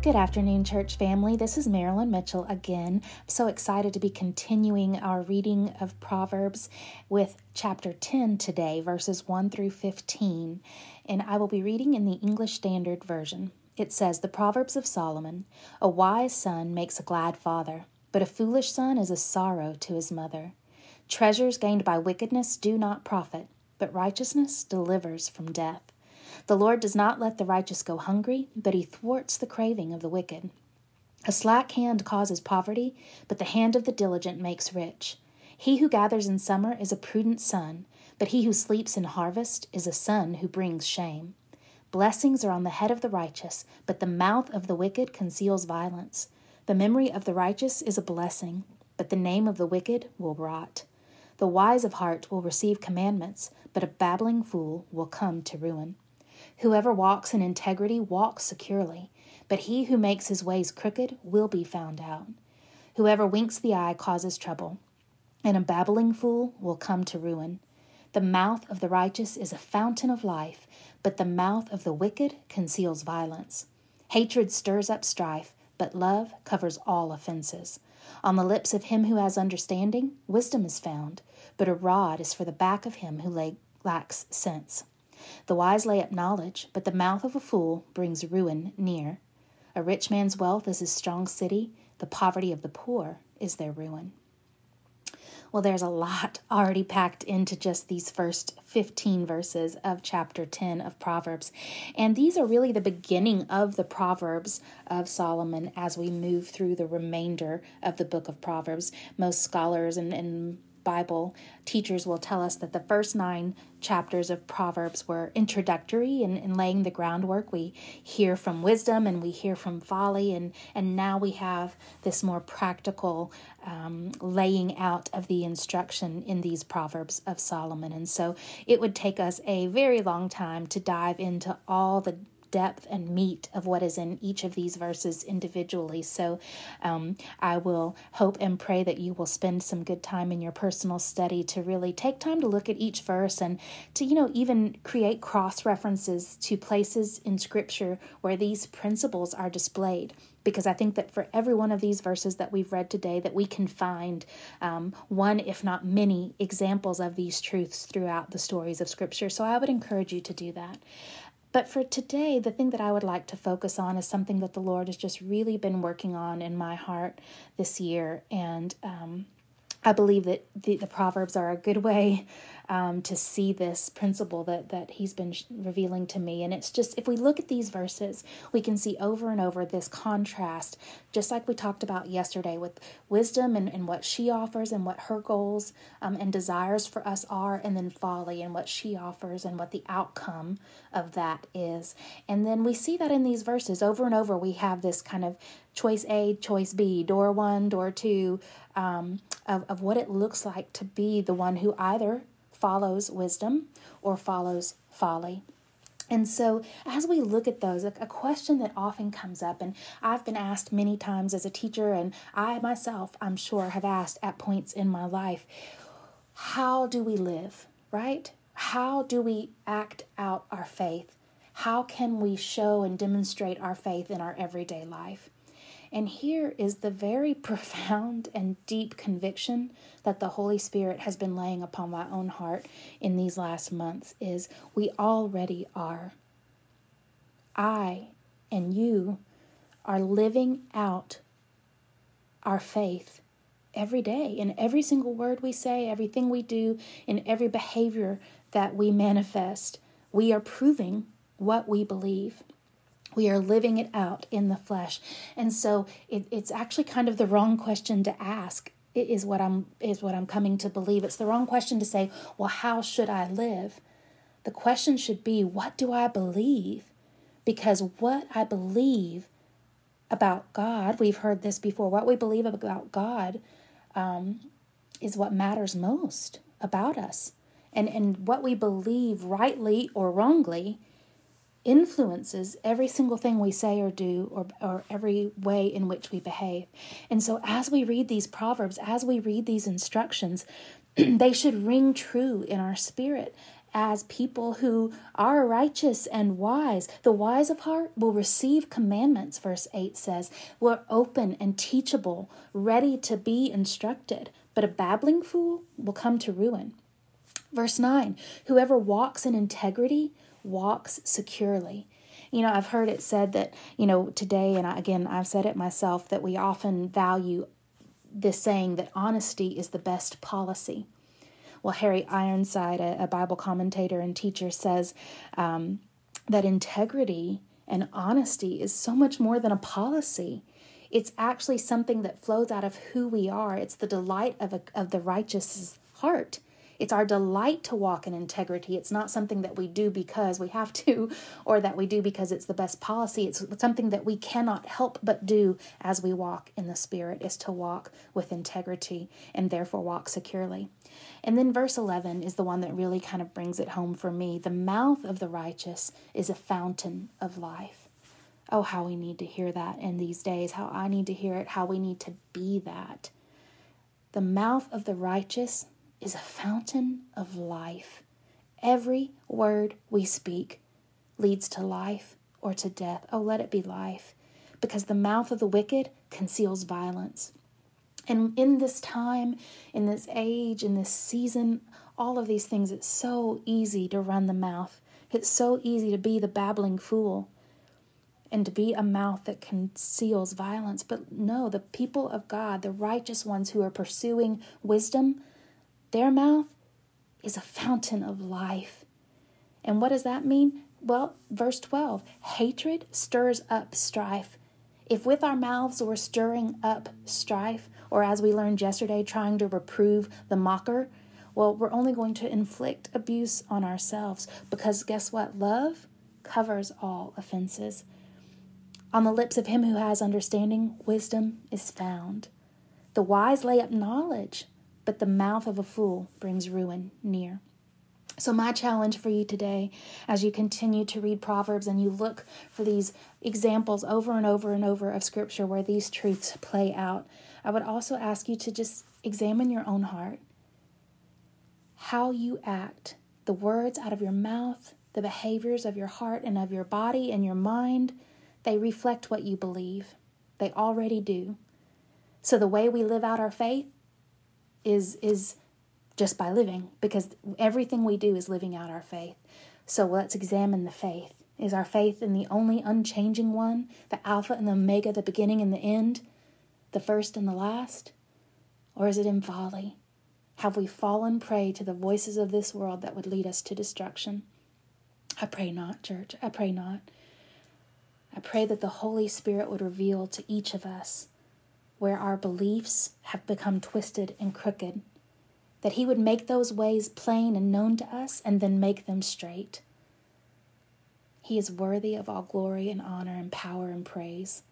Good afternoon, church family. This is Marilyn Mitchell again. I'm so excited to be continuing our reading of Proverbs with chapter 10 today, verses 1 through 15. And I will be reading in the English Standard Version. It says, The Proverbs of Solomon A wise son makes a glad father, but a foolish son is a sorrow to his mother. Treasures gained by wickedness do not profit, but righteousness delivers from death. The Lord does not let the righteous go hungry, but he thwarts the craving of the wicked. A slack hand causes poverty, but the hand of the diligent makes rich. He who gathers in summer is a prudent son, but he who sleeps in harvest is a son who brings shame. Blessings are on the head of the righteous, but the mouth of the wicked conceals violence. The memory of the righteous is a blessing, but the name of the wicked will rot. The wise of heart will receive commandments, but a babbling fool will come to ruin. Whoever walks in integrity walks securely, but he who makes his ways crooked will be found out. Whoever winks the eye causes trouble, and a babbling fool will come to ruin. The mouth of the righteous is a fountain of life, but the mouth of the wicked conceals violence. Hatred stirs up strife, but love covers all offenses. On the lips of him who has understanding, wisdom is found, but a rod is for the back of him who lacks sense. The wise lay up knowledge, but the mouth of a fool brings ruin near. A rich man's wealth is his strong city, the poverty of the poor is their ruin. Well, there's a lot already packed into just these first 15 verses of chapter 10 of Proverbs. And these are really the beginning of the Proverbs of Solomon as we move through the remainder of the book of Proverbs. Most scholars and, and Bible teachers will tell us that the first nine chapters of Proverbs were introductory and in, in, laying the groundwork. We hear from wisdom and we hear from folly, and, and now we have this more practical um, laying out of the instruction in these Proverbs of Solomon. And so it would take us a very long time to dive into all the depth and meat of what is in each of these verses individually. So um, I will hope and pray that you will spend some good time in your personal study to really take time to look at each verse and to, you know, even create cross references to places in Scripture where these principles are displayed because I think that for every one of these verses that we've read today, that we can find um, one, if not many, examples of these truths throughout the stories of Scripture. So I would encourage you to do that. But for today, the thing that I would like to focus on is something that the Lord has just really been working on in my heart this year. And um, I believe that the, the Proverbs are a good way um, to see this principle that that he's been revealing to me. And it's just if we look at these verses, we can see over and over this contrast, just like we talked about yesterday with wisdom and, and what she offers and what her goals um, and desires for us are, and then folly and what she offers and what the outcome of that is. And then we see that in these verses over and over. We have this kind of choice A, choice B, door one, door two, um, of, of what it looks like to be the one who either follows wisdom or follows folly. And so, as we look at those, a, question that often comes up, and I've been asked many times as a teacher, and I myself, I'm sure, have asked at points in my life how do we live, right? How do we act out our faith? How can we show and demonstrate our faith in our everyday life? And here is the very profound and deep conviction that the Holy Spirit has been laying upon my own heart in these last months is we already are. I and you are living out our faith every day in every single word we say, everything we do, in every behavior that we manifest. We are proving what we believe. We are living it out in the flesh. And so it, it's actually kind of the wrong question to ask is what I'm is what I'm coming to believe. It's the wrong question to say, well, how should I live? The question should be, what do I believe? Because what I believe about God, we've heard this before, what we believe about God um, is what matters most about us. And, and what we believe, rightly or wrongly, influences every single thing we say or do or, or every way in which we behave. And so, as we read these proverbs, as we read these instructions, they should ring true in our spirit as people who are righteous and wise. The wise of heart will receive commandments, verse 8 says. We're open and teachable, ready to be instructed. But a babbling fool will come to ruin. Verse 9 Whoever walks in integrity walks securely. You know, I've heard it said that, you know, today, and again, I've said it myself, that we often value this saying that honesty is the best policy. Well, Harry Ironside, a, a Bible commentator and teacher, says um, that integrity and honesty is so much more than a policy. It's actually something that flows out of who we are. It's the delight of, a, of the righteous heart. It's our delight to walk in integrity. It's not something that we do because we have to or that we do because it's the best policy. It's something that we cannot help but do as we walk in the Spirit, is to walk with integrity and therefore walk securely. And then verse 11 is the one that really kind of brings it home for me. The mouth of the righteous is a fountain of life. Oh, how we need to hear that in these days, how I need to hear it, how we need to be that. The mouth of the righteous is a fountain of life. Every word we speak leads to life or to death. Oh, let it be life, because the mouth of the wicked conceals violence. And in this time, in this age, in this season, all of these things, it's so easy to run the mouth. It's so easy to be the babbling fool and to be a mouth that conceals violence. But no, the people of God, the righteous ones who are pursuing wisdom, their mouth is a fountain of life. And what does that mean? Well, verse 12 hatred stirs up strife. If with our mouths we're stirring up strife, or as we learned yesterday, trying to reprove the mocker, well, we're only going to inflict abuse on ourselves because guess what? Love covers all offenses. On the lips of him who has understanding, wisdom is found. The wise lay up knowledge, but the mouth of a fool brings ruin near. So, my challenge for you today, as you continue to read Proverbs and you look for these examples over and over and over of Scripture where these truths play out, I would also ask you to just examine your own heart. How you act, the words out of your mouth, the behaviors of your heart and of your body and your mind, they reflect what you believe. They already do. So, the way we live out our faith, is is just by living because everything we do is living out our faith. So let's examine the faith. Is our faith in the only unchanging one, the Alpha and the Omega, the beginning and the end, the first and the last? Or is it in folly? Have we fallen prey to the voices of this world that would lead us to destruction? I pray not, church. I pray not. I pray that the Holy Spirit would reveal to each of us where our beliefs have become twisted and crooked, that He would make those ways plain and known to us and then make them straight. He is worthy of all glory and honor and power and praise.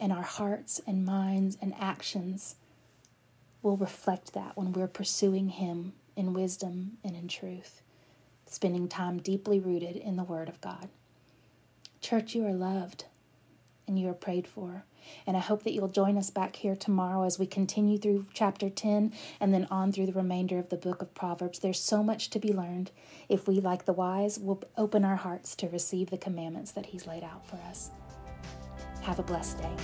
And our hearts and minds and actions will reflect that when we're pursuing Him in wisdom and in truth, spending time deeply rooted in the Word of God. Church, you are loved and you are prayed for. And I hope that you'll join us back here tomorrow as we continue through chapter 10 and then on through the remainder of the book of Proverbs. There's so much to be learned if we, like the wise, will open our hearts to receive the commandments that He's laid out for us. Have a blessed day.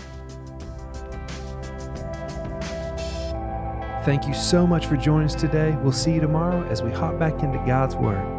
Thank you so much for joining us today. We'll see you tomorrow as we hop back into God's Word.